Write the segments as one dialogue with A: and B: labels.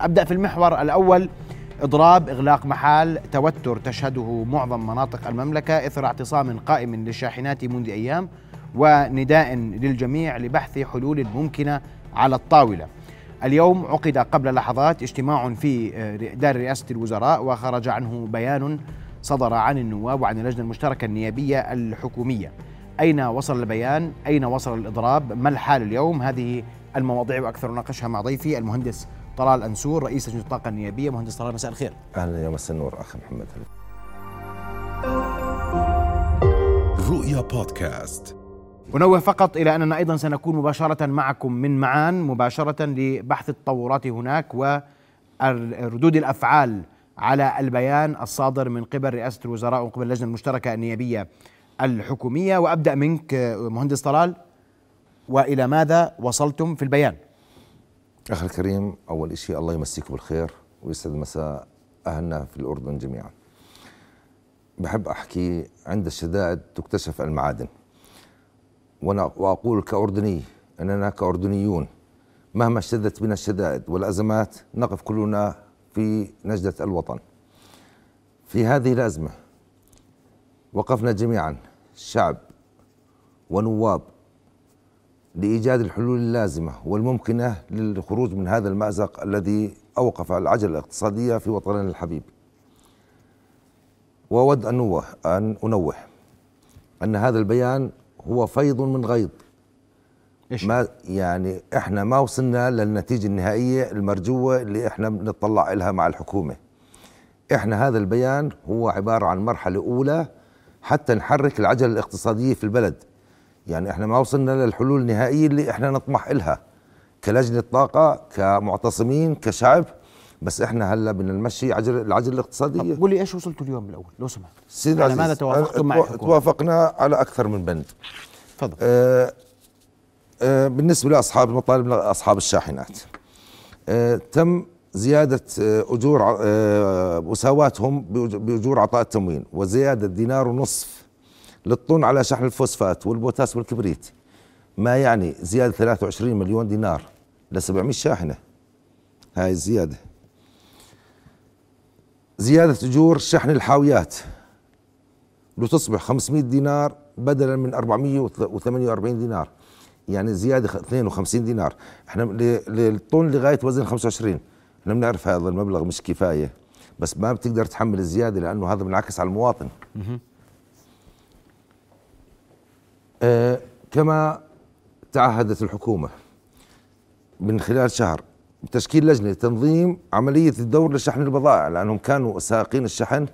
A: أبدأ في المحور الأول إضراب إغلاق محال توتر تشهده معظم مناطق المملكة إثر اعتصام قائم للشاحنات منذ أيام ونداء للجميع لبحث حلول ممكنة على الطاولة. اليوم عقد قبل لحظات اجتماع في دار رئاسة الوزراء وخرج عنه بيان صدر عن النواب وعن اللجنة المشتركة النيابية الحكومية. أين وصل البيان؟ أين وصل الإضراب؟ ما الحال اليوم؟ هذه المواضيع وأكثر ناقشها مع ضيفي المهندس طلال انسور رئيس لجنة الطاقة النيابية مهندس طلال مساء الخير.
B: أهلا يا مساء النور أخي محمد.
A: رؤيا بودكاست أنوه فقط إلى أننا أيضا سنكون مباشرة معكم من معان مباشرة لبحث التطورات هناك وردود الأفعال على البيان الصادر من قبل رئاسة الوزراء ومن قبل اللجنة المشتركة النيابية الحكومية وأبدأ منك مهندس طلال وإلى ماذا وصلتم في البيان
B: أخي الكريم أول شيء الله يمسيك بالخير ويسعد مساء أهلنا في الأردن جميعا. بحب أحكي عند الشدائد تكتشف المعادن. وأقول كأردني أننا كأردنيون مهما اشتدت بنا الشدائد والأزمات نقف كلنا في نجدة الوطن. في هذه الأزمة وقفنا جميعا شعب ونواب لإيجاد الحلول اللازمة والممكنة للخروج من هذا المأزق الذي أوقف العجلة الاقتصادية في وطننا الحبيب. وأود أن أن أنوه أن هذا البيان هو فيض من غيض. إيش؟ ما يعني إحنا ما وصلنا للنتيجة النهائية المرجوة اللي إحنا بنطلع لها مع الحكومة. إحنا هذا البيان هو عبارة عن مرحلة أولى حتى نحرك العجلة الاقتصادية في البلد. يعني إحنا ما وصلنا للحلول النهائية اللي إحنا نطمح لها كلجنة طاقة كمعتصمين كشعب. بس إحنا هلأ بدنا نمشي عجل العجلة الاقتصادية.
A: طب قول لي إيش وصلتوا اليوم الأول؟ لو سمحت.
B: سيدي على ماذا توافقتم مع توافقنا على أكثر من بند.
A: تفضل. آه
B: آه بالنسبة لأصحاب المطالب أصحاب الشاحنات. آه تم زيادة آه، أجور آه، مساواتهم بأجور عطاء التموين وزيادة دينار ونصف للطن على شحن الفوسفات والبوتاس والكبريت. ما يعني زيادة 23 مليون دينار ل 700 شاحنة؟ هاي الزيادة. زيادة أجور شحن الحاويات. لتصبح 500 دينار بدلا من 448 دينار. يعني زيادة 52 دينار. إحنا للطن لغاية وزن 25 إحنا بنعرف هذا المبلغ مش كفاية. بس ما بتقدر تحمل الزيادة لأنه هذا بنعكس على المواطن. كما تعهدت الحكومة من خلال شهر تشكيل لجنة لتنظيم عملية الدور لشحن البضائع لأنهم كانوا سائقين الشحن.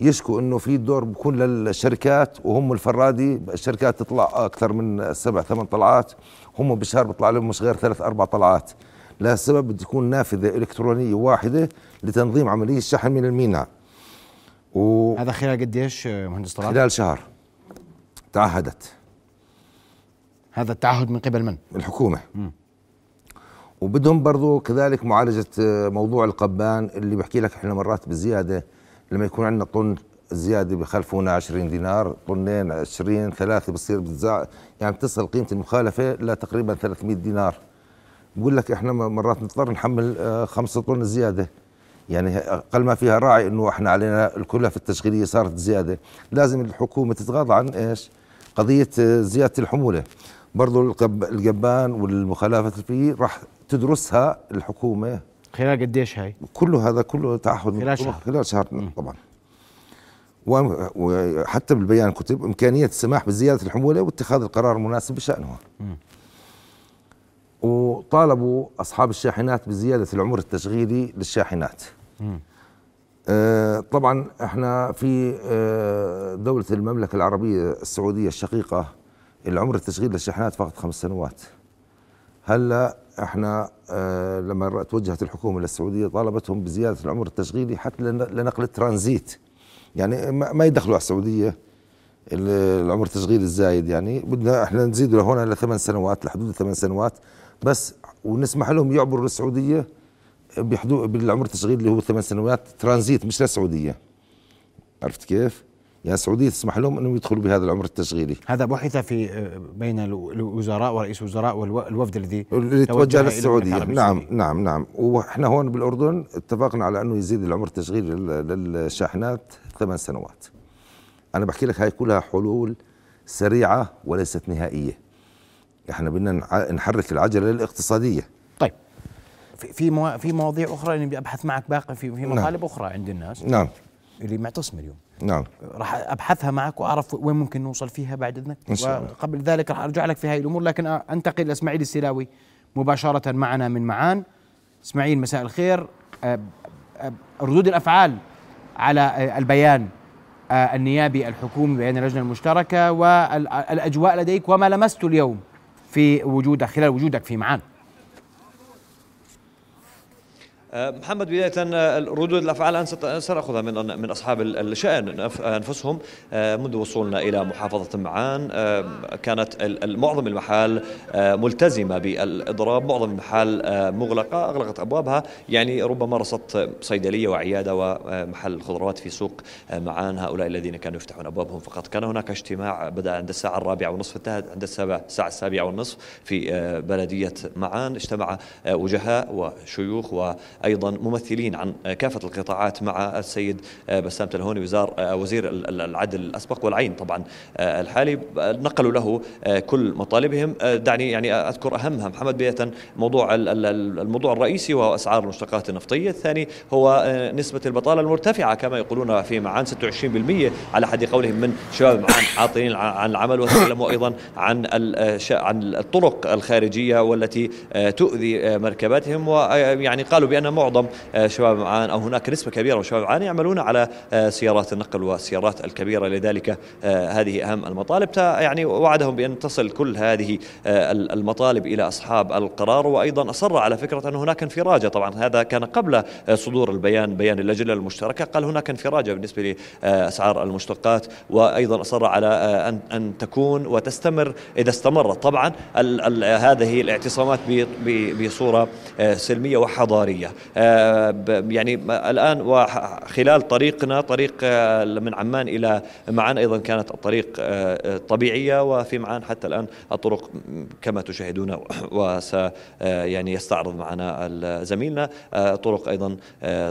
B: يشكوا إنه في دور بكون للشركات وهم الفرادي الشركات تطلع أكثر من سبع ثمان طلعات. هم بالشهر بيطلع لهم مش غير ثلاث أربع طلعات. لها السبب بده تكون نافذة إلكترونية واحدة لتنظيم عملية الشحن من الميناء.
A: و هذا خلال قديش مهندس طلال؟
B: خلال شهر تعهدت.
A: هذا التعهد من قبل من؟
B: الحكومة. م. وبدهم برضو كذلك معالجة آه، موضوع القبان اللي بحكي لك إحنا مرات بزيادة. لما يكون عندنا طن زيادة بخلفونا 20 دينار طنين 20 ثلاثة بصير بتزع يعني بتصل قيمة المخالفة لتقريبا 300 دينار. بقول لك إحنا مرات نضطر نحمل آه، خمسة طن زيادة. يعني أقل ما فيها راعي إنه إحنا علينا الكلفة التشغيلية صارت زيادة. لازم الحكومة تتغاضى عن إيش؟ قضية آه، زيادة الحمولة. برضو القبان والمخالفات اللي فيه راح تدرسها الحكومة.
A: خلال قديش هاي؟
B: كله هذا كله تعهد
A: خلال شهر.
B: خلال شهر طبعا. وحتى بالبيان كتب إمكانية السماح بزيادة الحمولة واتخاذ القرار المناسب بشأنها. وطالبوا أصحاب الشاحنات بزيادة العمر التشغيلي للشاحنات. آه طبعا إحنا في آه دولة المملكة العربية السعودية الشقيقة العمر التشغيل للشاحنات فقط خمس سنوات. هلا إحنا آه لما توجهت الحكومة للسعودية طالبتهم بزيادة العمر التشغيلي حتى لنقل الترانزيت. يعني ما يدخلوا على السعودية العمر التشغيلي الزايد. يعني بدنا إحنا نزيد لهون لثمان سنوات لحدود الثمان سنوات. بس ونسمح لهم يعبروا للسعودية بحدود بالعمر التشغيلي اللي هو ثمان سنوات ترانزيت مش للسعودية. عرفت كيف؟ يعني السعوديه تسمح لهم أنهم يدخلوا بهذا العمر التشغيلي.
A: هذا بحث في آه، بين الوزراء ورئيس الوزراء والوفد الذي
B: اللي توجه للسعودية. نعم نعم نعم. وإحنا هون بالأردن اتفقنا على أنه يزيد العمر التشغيلي للشاحنات ثمان سنوات. أنا بحكي لك هاي كلها حلول سريعة وليست نهائية. إحنا بدنا نحرك العجلة الاقتصادية.
A: طيب. في في في مواضيع أخرى اني بدي أبحث معك باقي في في نعم. مطالب نعم. أخرى عند الناس.
B: نعم.
A: اللي معتصم اليوم.
B: نعم.
A: راح أبحثها معك وأعرف وين ممكن نوصل فيها بعد إذنك.
B: إن شاء الله.
A: وقبل ذلك راح أرجع لك في هاي الأمور لكن أنتقل لاسماعيل السلاوي مباشرة معنا من معان. إسماعيل مساء الخير. ردود الأفعال على البيان النيابي الحكومي بين اللجنة المشتركة والاجواء لديك وما لمسته اليوم في وجودك خلال وجودك في معان
C: آه، محمد بداية آه، ردود الأفعال أنا سنأخذها من من أصحاب الشأن أنفسهم. آه، منذ وصولنا إلى محافظة معان كانت معظم المحال ملتزمة بالإضراب معظم المحال مغلقة أغلقت أبوابها. يعني ربما رصدت صيدلية وعيادة ومحل خضروات في سوق معان. هؤلاء الذين كانوا يفتحون أبوابهم فقط. كان هناك اجتماع بدأ عند الساعة الرابعة والنصف انتهى عند الساعة السابعة والنصف في بلدية معان. اجتمع وجهاء وشيوخ و أيضا ممثلين عن كافة القطاعات مع السيد بسام تلهوني وزار وزير العدل الأسبق والعين طبعا الحالي. نقلوا له كل مطالبهم. دعني يعني أذكر أهمها محمد بدايه موضوع الموضوع الرئيسي وهو اسعار المشتقات النفطية، الثاني هو نسبة البطالة المرتفعة كما يقولون في معان 26% على حد قولهم من شباب معان عاطلين عن العمل وتكلموا أيضا عن عن الطرق الخارجية والتي تؤذي مركباتهم. ويعني قالوا بأن معظم آه، شباب معان أو هناك نسبة كبيرة من شباب معان يعملون على آه، سيارات النقل والسيارات الكبيرة. لذلك آه، هذه أهم المطالب. يعني وعدهم بأن تصل كل هذه المطالب إلى أصحاب القرار. وأيضا أصر على فكرة أن هناك انفراجة. طبعا هذا كان قبل صدور البيان بيان اللجنة المشتركة. قال هناك انفراجة بالنسبة لاسعار المشتقات. وأيضا أصر على ان أن تكون وتستمر إذا استمرت. طبعا هذه الاعتصامات بصورة سلمية وحضارية. آه، يعني الآن وخلال طريقنا طريق آه، من عمان إلى معان أيضا كانت الطريق آه، طبيعية وفي معان حتى الآن الطرق كما تشاهدون وس يعني يستعرض معنا زميلنا طرق أيضا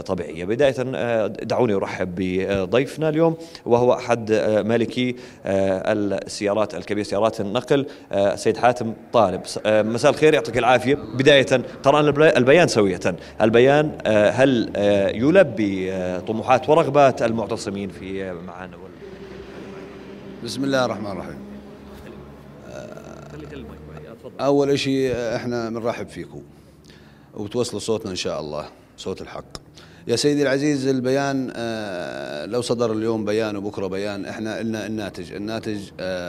C: طبيعية. بداية دعوني أرحب بضيفنا اليوم وهو أحد مالكي السيارات الكبيرة سيارات النقل سيد حاتم طالب. مساء الخير يعطيك العافية. بداية قرأنا البيان سوية. البيان آه، هل آه، يلبي آه، طموحات ورغبات المعتصمين في معانا؟
D: بسم الله الرحمن الرحيم. أول شيء إحنا بنرحب فيكم وتوصلوا صوتنا إن شاء الله صوت الحق. يا سيدي العزيز البيان لو صدر اليوم بيان وبكرة بيان إحنا قلنا الناتج. الناتج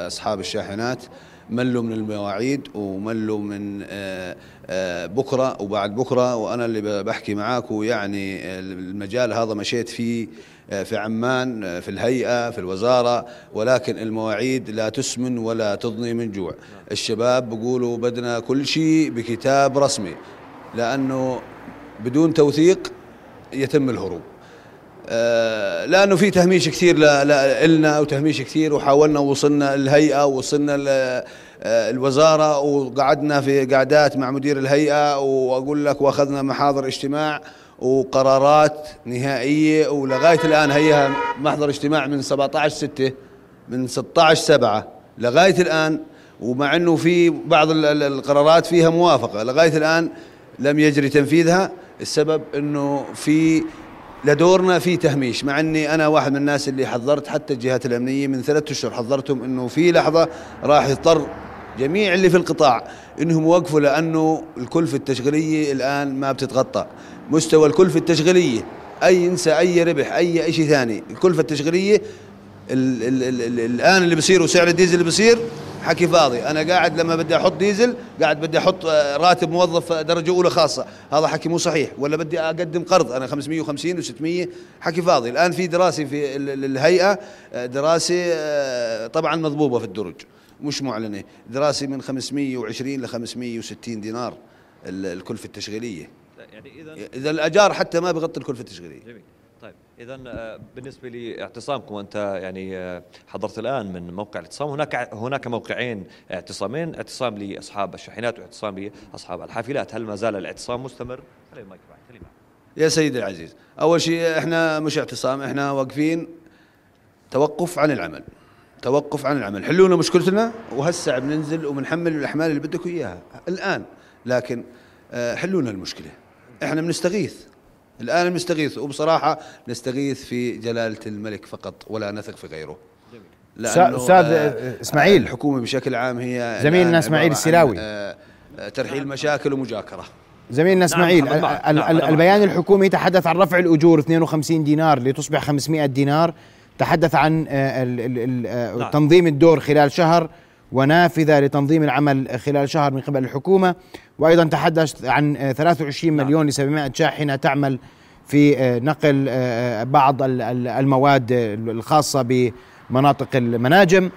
D: أصحاب الشاحنات ملوا من المواعيد وملوا من آه، آه، بكرة وبعد بكرة وأنا اللي بحكي معاكم يعني المجال هذا مشيت فيه آه، في عمان في الهيئة في الوزارة ولكن المواعيد لا تسمن ولا تضني من جوع. الشباب بيقولوا بدنا كل شيء بكتاب رسمي لأنه بدون توثيق يتم الهروب. لأنه في تهميش كثير لنا وتهميش كثير وحاولنا وصلنا الهيئه ووصلنا آه، الوزارة وقعدنا في قعدات مع مدير الهيئة وأقول لك وأخذنا محاضر اجتماع وقرارات نهائية ولغاية الآن هي محضر اجتماع من 17 6 من 16 7 لغاية الآن ومع إنه في بعض القرارات فيها موافقة لغاية الآن لم يجري تنفيذها السبب إنه في لدورنا في تهميش مع إني أنا واحد من الناس اللي حذرت حتى الجهات الأمنية من ثلاثة أشهر حذرتهم إنه في لحظة راح يضطر جميع اللي في القطاع إنهم يوقفوا لأنه الكلفه التشغيلية الآن ما بتتغطى. مستوى الكلفه التشغيلية أي إنسى أي ربح أي شيء ثاني الكلفه التشغيلية ال ال ال ال الآن اللي بصير وسعر الديزل اللي بصير حكي فاضي. أنا قاعد لما بدي أحط ديزل قاعد بدي أحط آه، راتب موظف درجة أولى خاصة. هذا حكي مو صحيح. ولا بدي أقدم قرض. أنا 550 و600 حكي فاضي. الآن في دراسة في الهيئة آه، دراسة آه، طبعا مضبوبة في الدرج. مش معلنة. دراسة من 520 ل 560 دينار الكلفة التشغيلية. يعني إذا إذا الأجار حتى ما بغطي الكلفة التشغيلية. جميل.
C: اذا آه، بالنسبة لاعتصامكم أنت يعني آه، حضرت الآن من موقع الاعتصام هناك هناك موقعين اعتصامين اعتصام لأصحاب الشاحنات واعتصام لأصحاب الحافلات. هل ما زال الاعتصام مستمر؟
D: يا سيدي العزيز أول شيء إحنا مش اعتصام إحنا واقفين توقف عن العمل توقف عن العمل. حلوا لنا مشكلتنا؟ وهسه بننزل وبنحمل الأحمال اللي بدكم إياها الآن لكن آه، حلوا لنا المشكلة. إحنا بنستغيث. الآن بنستغيث وبصراحة نستغيث في جلالة الملك فقط ولا نثق في غيره.
A: أستاذ آه إسماعيل.
D: الحكومة بشكل عام هي
A: زميلنا إسماعيل السلاوي.
D: آه ترحيل مشاكل ومجاكرة.
A: زميلنا نعم، إسماعيل نعم نعم البيان الحكومي تحدث عن رفع الأجور 52 دينار لتصبح 500 دينار. تحدث عن آه، آه، نعم. تنظيم الدور خلال شهر. ونافذة لتنظيم العمل خلال شهر من قبل الحكومة وأيضا تحدث عن 23 نعم. مليون ل 700 شاحنة تعمل في آه، نقل بعض المواد الخاصة بمناطق المناجم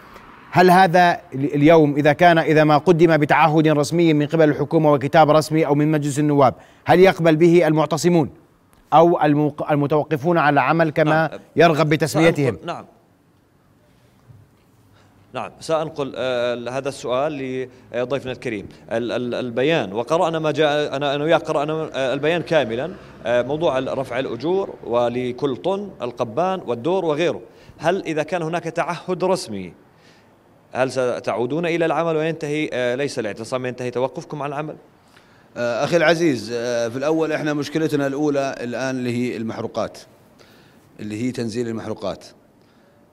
A: هل هذا اليوم إذا كان إذا ما قدم بتعهد رسمي من قبل الحكومة وكتاب رسمي أو من مجلس النواب هل يقبل به المعتصمون؟ أو المتوقفون على عمل كما نعم. يرغب بتسميتهم
C: نعم نعم سأنقل آه هذا السؤال لضيفنا الكريم. ال ال البيان وقرأنا ما جاء أنا أنا وياك قرأنا آه البيان كاملا آه موضوع رفع الأجور ولكل طن القبان والدور وغيره. هل إذا كان هناك تعهد رسمي هل ستعودون إلى العمل وينتهي ليس الاعتصام ينتهي توقفكم عن العمل؟
D: أخي العزيز في الأول إحنا مشكلتنا الأولى الآن اللي هي المحروقات اللي هي تنزيل المحروقات.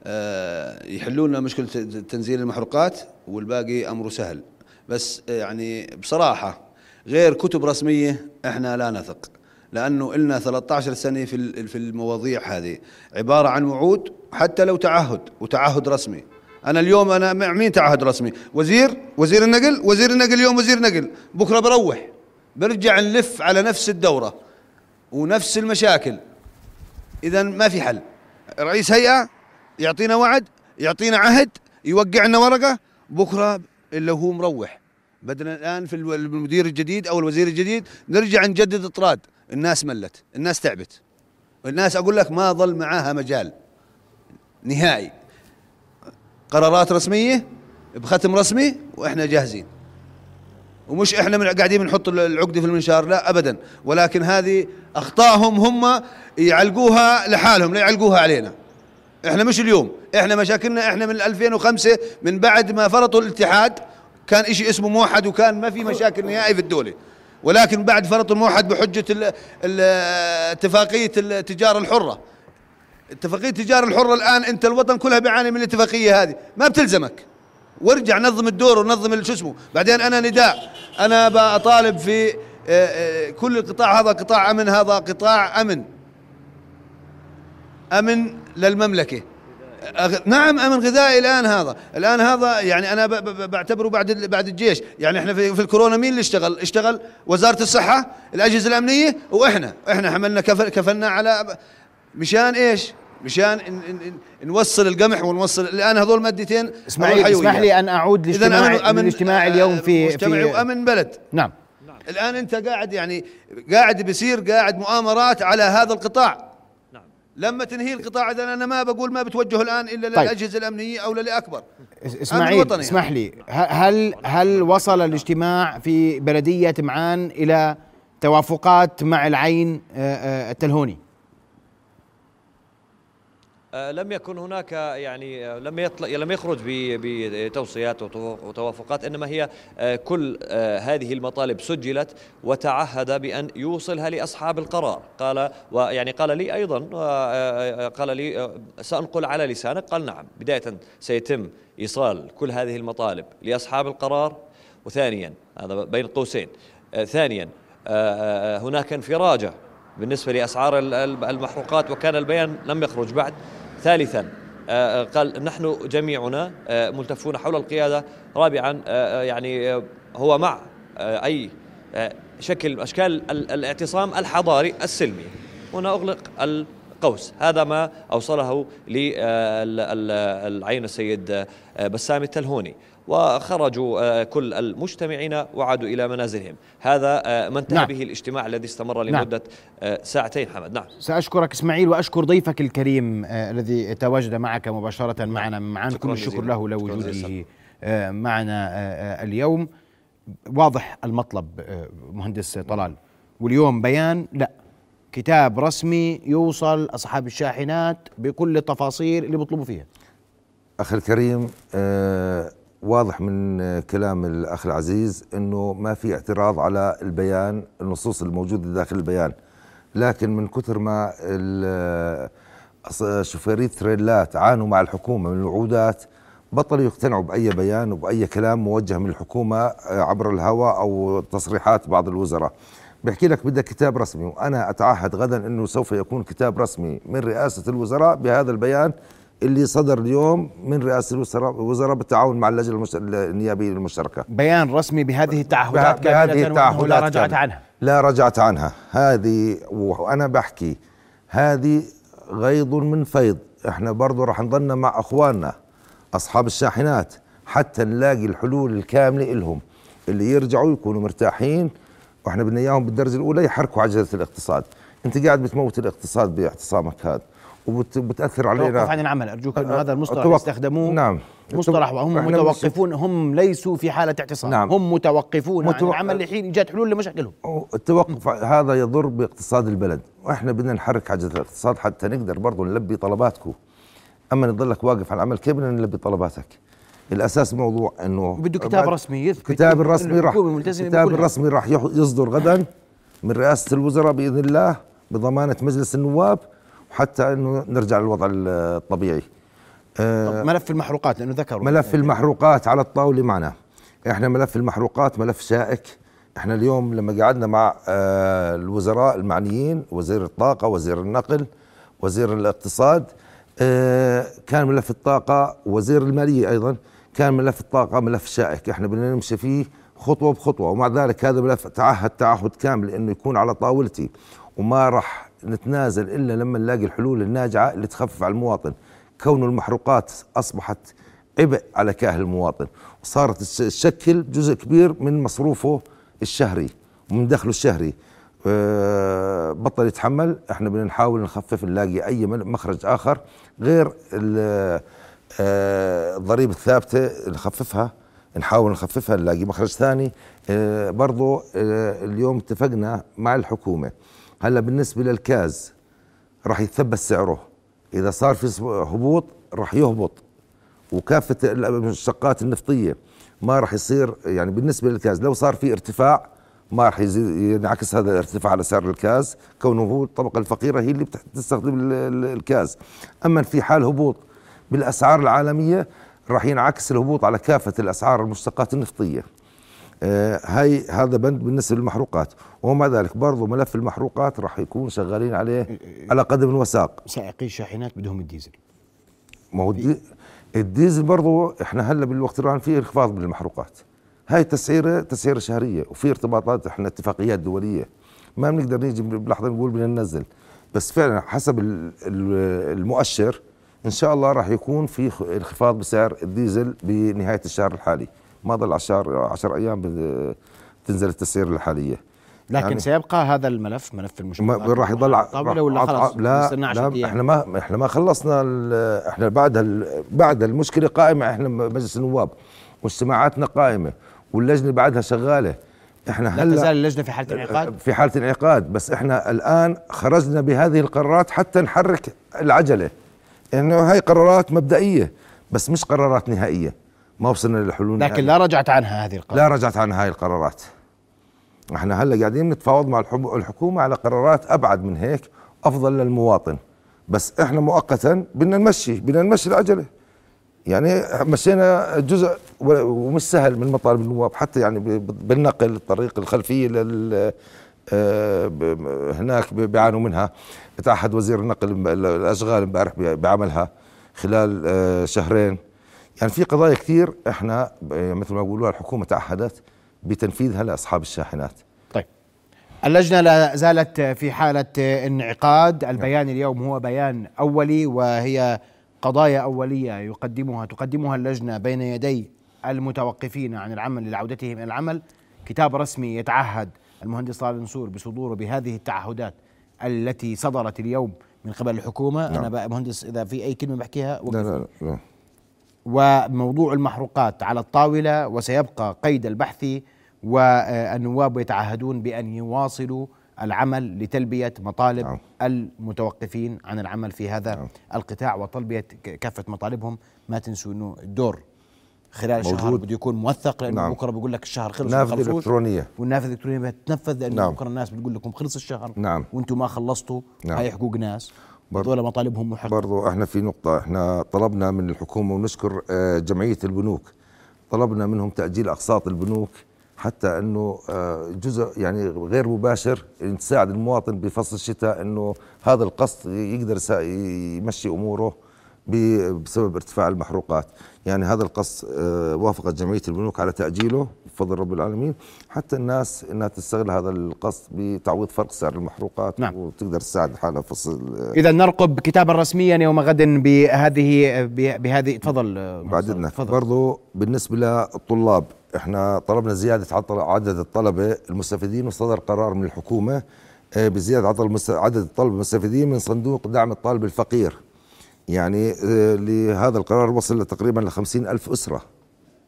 D: آه، يحلون لنا مشكلة تنزيل المحروقات والباقي أمره سهل. بس يعني بصراحة غير كتب رسمية إحنا لا نثق لأنه لنا 13 سنة في في المواضيع هذه. عبارة عن وعود حتى لو تعهد وتعهد رسمي. أنا اليوم أنا مع مين تعهد رسمي؟ وزير؟ وزير النقل؟ وزير النقل اليوم وزير نقل. بكرة بروح برجع نلف على نفس الدورة ونفس المشاكل. إذا ما في حل. رئيس هيئة؟ يعطينا وعد يعطينا عهد يوقع لنا ورقة بكرة إلا هو مروح. بدنا الآن في المدير الجديد أو الوزير الجديد نرجع نجدد اطراد الناس ملت الناس تعبت. الناس أقول لك ما ظل معاها مجال. نهائي. قرارات رسمية بختم رسمي وإحنا جاهزين. ومش إحنا من قاعدين بنحط العقده في المنشار لا ابدا. ولكن هذه اخطائهم هم يعلقوها لحالهم لا يعلقوها علينا. إحنا مش اليوم إحنا مشاكلنا إحنا من 2005 من بعد ما فرطوا الاتحاد كان إشي اسمه موحد وكان ما في مشاكل نهائي في الدولة. ولكن بعد فرط الموحد بحجة اتفاقية التجارة الحرة. اتفاقية التجارة الحرة الآن أنت الوطن كلها بيعاني من الاتفاقية هذه. ما بتلزمك. وارجع نظم الدور ونظم شو اسمه. بعدين أنا نداء. أنا بطالب في آه، آه، كل القطاع هذا قطاع أمن هذا قطاع أمن. أمن للمملكة. نعم أمن غذائي الآن هذا. الآن هذا يعني أنا بعتبره بعد بعد الجيش. يعني إحنا في, في الكورونا مين اللي اشتغل؟ اشتغل وزارة الصحة الأجهزة الأمنية وإحنا. إحنا حملنا كفل كفلنا على مشان إيش؟ مشان نوصل القمح ونوصل الآن هذول مادتين
A: اسماعيل اسمح لي أن أعود لاجتماع أمن الاجتماع اليوم في
D: مجتمعي في وأمن بلد.
A: نعم.
D: الآن أنت قاعد يعني قاعد بيصير قاعد مؤامرات على هذا القطاع. لما تنهي القطاع إذا أنا ما بقول ما بتوجه الآن إلا طيب. للأجهزة الأمنية أو للأكبر.
A: إسماعيل اسمح لي هل هل وصل الاجتماع في بلدية معان إلى توافقات مع العين آه، آه، التلهوني؟
C: لم يكن هناك يعني آه، لم يطلع لم يخرج بتوصيات وتوافقات إنما هي آه، كل هذه المطالب سجلت وتعهد بأن يوصلها لأصحاب القرار. قال ويعني قال لي أيضا قال لي سأنقل على لسانك. قال نعم بداية سيتم إيصال كل هذه المطالب لأصحاب القرار. وثانيا هذا بين قوسين ثانيا هناك انفراجة بالنسبة لأسعار المحروقات وكان البيان لم يخرج بعد. ثالثا آه، آه، قال نحن جميعنا آه، ملتفون حول القيادة. رابعا يعني هو مع أي شكل أشكال الاعتصام الحضاري السلمي. هنا أغلق القوس. هذا ما أوصله للعين السيد بسام التلهوني. وخرجوا آه، كل المجتمعين وعادوا إلى منازلهم. هذا آه، ما انتهى
A: نعم.
C: به الاجتماع الذي استمر
A: نعم.
C: لمدة آه، ساعتين. حمد نعم.
A: سأشكرك إسماعيل وأشكر ضيفك الكريم الذي تواجد معك مباشرة معنا. من معان
C: شكراً
A: كل الشكر. له لوجوده معنا اليوم. واضح المطلب مهندس طلال. واليوم بيان لا. كتاب رسمي يوصل أصحاب الشاحنات بكل التفاصيل اللي بيطلبوا فيها.
B: أخي الكريم آه واضح من آه، كلام الأخ العزيز إنه ما في اعتراض على البيان النصوص الموجودة داخل البيان. لكن من كثر ما أص- شوفيري تريلات عانوا مع الحكومة من الوعودات بطلوا يقتنعوا بأي بيان وبأي كلام موجه من الحكومة آه، عبر الهواء أو تصريحات بعض الوزراء. بيحكي لك بدك كتاب رسمي وأنا أتعهد غدا إنه سوف يكون كتاب رسمي من رئاسة الوزراء بهذا البيان. اللي صدر اليوم من رئاسة الوزراء الوزراء بالتعاون مع اللجنة المش... النيابية المشتركة.
A: بيان رسمي بهذه التعهدات
B: بهذه
A: كاملة
B: التعهدات
A: لا رجعت. عنها؟
B: لا رجعت عنها. هذه وأنا بحكي هذه غيض من فيض. إحنا برضو رح نضلنا مع أخواننا أصحاب الشاحنات حتى نلاقي الحلول الكاملة لهم اللي يرجعوا يكونوا مرتاحين وإحنا بدنا إياهم بالدرجة الأولى يحركوا عجله الاقتصاد. أنت قاعد بتموت الاقتصاد باعتصامك هذا. وبتأثر علينا.
A: توقف عن العمل. أرجوك أنه هذا المصطلح
B: توقف.
A: يستخدموه.
B: نعم.
A: مصطلح وهم متوقفون. هم ليسوا في حالة اعتصام
B: نعم.
A: هم متوقفون عن
B: متوق-
A: العمل لحين إيجاد حلول لمشاكلهم.
B: التوقف هذا يضر باقتصاد البلد. وإحنا بدنا نحرك عجله الاقتصاد حتى نقدر برضه نلبي طلباتكم. أما نضلك واقف على العمل كيف بدنا نلبي طلباتك؟ الأساس الموضوع إنه
A: بده كتاب رسمي يثبت. إنه
B: الرسمي راح الكتاب الرسمي راح يصدر غدا من رئاسة الوزراء بإذن الله بضمانة مجلس النواب. وحتى إنه نرجع للوضع الطبيعي. آه،
A: ملف المحروقات لأنه ذكروا.
B: ملف المحروقات على الطاولة معنا. إحنا ملف المحروقات ملف شائك. إحنا اليوم لما قعدنا مع آه، الوزراء المعنيين وزير الطاقة وزير النقل وزير الاقتصاد آه، كان ملف الطاقة وزير المالية أيضا كان ملف الطاقة ملف شائك. إحنا بدنا نمشي فيه خطوة بخطوة. ومع ذلك هذا ملف تعهد تعهد كامل إنه يكون على طاولتي. وما راح نتنازل إلا لما نلاقي الحلول الناجعة اللي تخفف على المواطن. كون المحروقات أصبحت عبء على كاهل المواطن وصارت تش- تشكل جزء كبير من مصروفه الشهري ومن دخله الشهري. آه، بطل يتحمل إحنا بدنا نحاول نخفف نلاقي أي مخرج آخر غير آه، الضريبة الثابتة نخففها نحاول نخففها نلاقي مخرج ثاني. آه، برضو اليوم اتفقنا مع الحكومة هلا بالنسبة للكاز راح يتثبت سعره. إذا صار في هبوط راح يهبط. وكافة المشتقات النفطية ما راح يصير يعني بالنسبة للكاز لو صار في ارتفاع ما راح ينعكس هذا الارتفاع على سعر الكاز كونه هو الطبقة الفقيرة هي اللي بتستخدم ال- ال- الكاز. أما في حال هبوط بالأسعار العالمية راح ينعكس الهبوط على كافة الأسعار المشتقات النفطية. هاي هذا بند بالنسبة للمحروقات. ومع ذلك برضو ملف المحروقات راح يكون شغالين عليه على قدم وساق.
A: سائقي الشاحنات بدهم الديزل.
B: ما هو الدي الديزل برضو إحنا هلأ بالوقت الان في انخفاض بالمحروقات. هاي تسعيره تسعيرة شهرية وفي ارتباطات إحنا اتفاقيات دولية. ما بنقدر نيجي بلحظة نقول بدنا ننزل. بس فعلا حسب ال- ال- المؤشر إن شاء الله راح يكون في انخفاض بسعر الديزل بنهاية الشهر الحالي. ما ضل 10 10 أيام تنزل التسعيره الحالية.
A: لكن
B: يعني-
A: سيبقى هذا الملف ملف
B: ما
A: المشكلات
B: راح يضل
A: طاولة ولا خلاص؟
B: لا,
A: نستنى 10
B: لا؟ إحنا ما إحنا ما خلصنا إحنا بعد بعد المشكلة قائمة إحنا مجلس النواب واجتماعاتنا قائمة واللجنة بعدها شغالة. إحنا
A: لا
B: هلا
A: تزال اللجنة في حالة انعقاد
B: في حالة انعقاد بس إحنا الآن خرجنا بهذه القرارات حتى نحرك العجلة. إنه هاي قرارات مبدئية بس مش قرارات نهائية. ما وصلنا للحلول
A: لكن
B: النهائية.
A: لا رجعت عنها هذه القرار
B: لا رجعت عن هاي القرارات. إحنا هلا قاعدين نتفاوض مع الحكومة على قرارات أبعد من هيك أفضل للمواطن. بس إحنا مؤقتا بدنا نمشي بدنا نمشي العجله يعني مشينا جزء ومش سهل من مطالب النواب حتى يعني بالنقل الطريق الخلفية لل آه، هناك بيعانوا منها. تعهد وزير النقل الأشغال امبارح بعملها خلال آه، شهرين. يعني في قضايا كثير إحنا ب- مثل ما بيقولوها الحكومة تعهدت بتنفيذها لاصحاب الشاحنات.
A: طيب. اللجنة لا زالت في حالة انعقاد. البيان اليوم هو بيان أولي وهي قضايا أولية يقدمها تقدمها اللجنة بين يدي المتوقفين عن العمل لعودتهم إلى العمل. كتاب رسمي يتعهد المهندس طارق نصور بصدوره بهذه التعهدات التي صدرت اليوم من قبل الحكومة. نعم. أنا بقى مهندس إذا في أي كلمة بحكيها؟
B: لا لا لا.
A: وموضوع المحروقات على الطاولة وسيبقى قيد البحث والنواب يتعهدون بأن يواصلوا العمل لتلبية مطالب نعم. المتوقفين عن العمل في هذا نعم. القطاع وتلبية كافة مطالبهم ما تنسوا إنه الدور خلال موجود. الشهر بده يكون موثق لأنه نعم. بكرة بقول لك الشهر خلص
B: نافذة إلكترونية
A: والنافذة الإلكترونية بتنفذ لأنه نعم. بكرة الناس بتقول لكم خلص الشهر
B: نعم
A: وأنتم ما خلصتوا نعم. هاي حقوق ناس هذول مطالبهم محققه
B: برضو إحنا في نقطة إحنا طلبنا من الحكومة ونشكر آه، جمعية البنوك. طلبنا منهم تأجيل أقساط البنوك حتى إنه آه، جزء يعني غير مباشر تساعد المواطن بفصل الشتاء إنه هذا القسط يقدر يمشي أموره. بسبب ارتفاع المحروقات. يعني هذا القص آه، وافقت جمعية البنوك على تأجيله بفضل رب العالمين. حتى الناس إنها تستغل هذا القص بتعويض فرق سعر المحروقات نعم. وتقدر تساعد حالها فصل
A: آه، إذا نرقب كتابا رسميا يوم غد بهذه بهذه تفضل
B: آه، بعد إذنك. برضه بالنسبة للطلاب إحنا طلبنا زيادة عدد الطلبة المستفيدين وصدر قرار من الحكومة بزيادة عدد الطلبة المستفيدين من صندوق دعم الطالب الفقير. يعني آه، لهذا القرار وصل تقريبا ل ألف أسرة.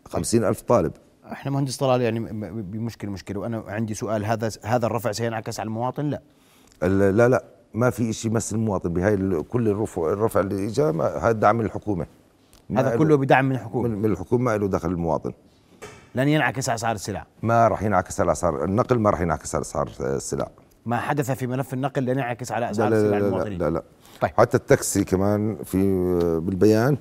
B: خمسين ألف طالب.
A: إحنا مهندس طلال يعني بمشكله مشكلة وأنا عندي سؤال هذا هذا الرفع سينعكس على المواطن؟ لا.
B: لا لا. ما في شيء يمس المواطن بهاي كل الرفع الرفع اللي اجى هذا دعم من الحكومة
A: هذا كله بدعم من الحكومة.
B: من الحكومة ما له دخل المواطن.
A: لن ينعكس على اسعار السلع.
B: ما راح ينعكس على اسعار النقل ما راح ينعكس على اسعار السلع.
A: ما حدث في ملف النقل لن ينعكس على اسعار السلع
B: المواطنين لا لا, لا, لا. طيب. حتى التاكسي كمان في بالبيان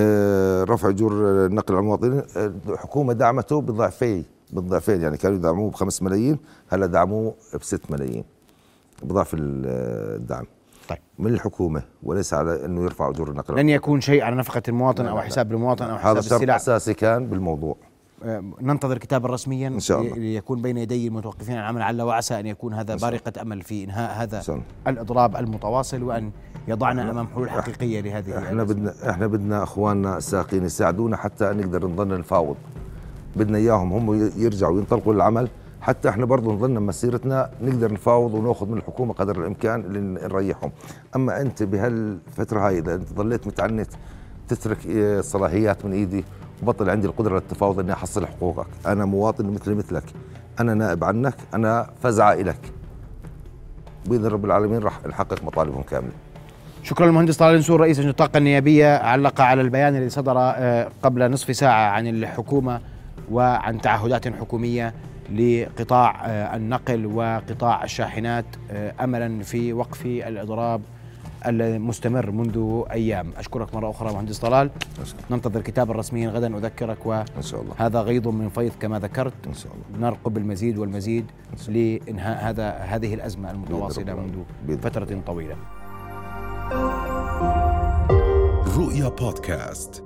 B: آه، رفع اجور النقل على المواطنين الحكومة دعمته بضعفين بالضعفين يعني كانوا يدعموه ب 5 ملايين هلا دعموه ب 6 ملايين بضعف الدعم. طيب. من الحكومة وليس على إنه يرفع اجور النقل
A: لن يكون شيء على نفقة المواطن أو حساب المواطن أو حساب السلع.
B: هذا شرط أساسي كان بالموضوع.
A: آه، ننتظر كتابا رسميا إن شاء الله. ليكون بين يدي المتوقفين عن العمل. لعل وعسى أن يكون هذا بارقة أمل في إنهاء هذا الإضراب المتواصل وأن يضعنا أمام حلول حقيقية لهذه
B: إحنا بدنا إحنا بدنا إخواننا الساقين يساعدونا حتى نقدر نضل نفاوض بدنا إياهم هم يرجعوا ينطلقوا للعمل. حتى إحنا برضه نضلنا مسيرتنا نقدر نفاوض ونأخذ من الحكومة قدر الإمكان اللي نريحهم. أما أنت بهالفترة هاي إذا أنت ضليت متعنت تترك الصلاحيات من إيدي وبطل عندي القدرة للتفاوض إني أحصل حقوقك. أنا مواطن مثلي مثلك. أنا نائب عنك. أنا فزعه لك بإذن رب العالمين راح نحقق مطالبهم كاملة.
A: شكرا للمهندس طلال نسور رئيس النطاق النيابية. علق على البيان الذي صدر آه، قبل نصف ساعة عن الحكومة وعن تعهدات حكومية لقطاع آه، النقل وقطاع الشاحنات آه، املا في وقف الإضراب المستمر منذ أيام. أشكرك مرة أخرى مهندس طلال. ننتظر كتابا رسميا غدا. أذكرك وان شاء الله. هذا غيض من فيض كما ذكرت. إن شاء الله. نرقب المزيد والمزيد لإنهاء هذا هذه الأزمة المتواصلة منذ فترة طويلة. رؤيا بودكاست.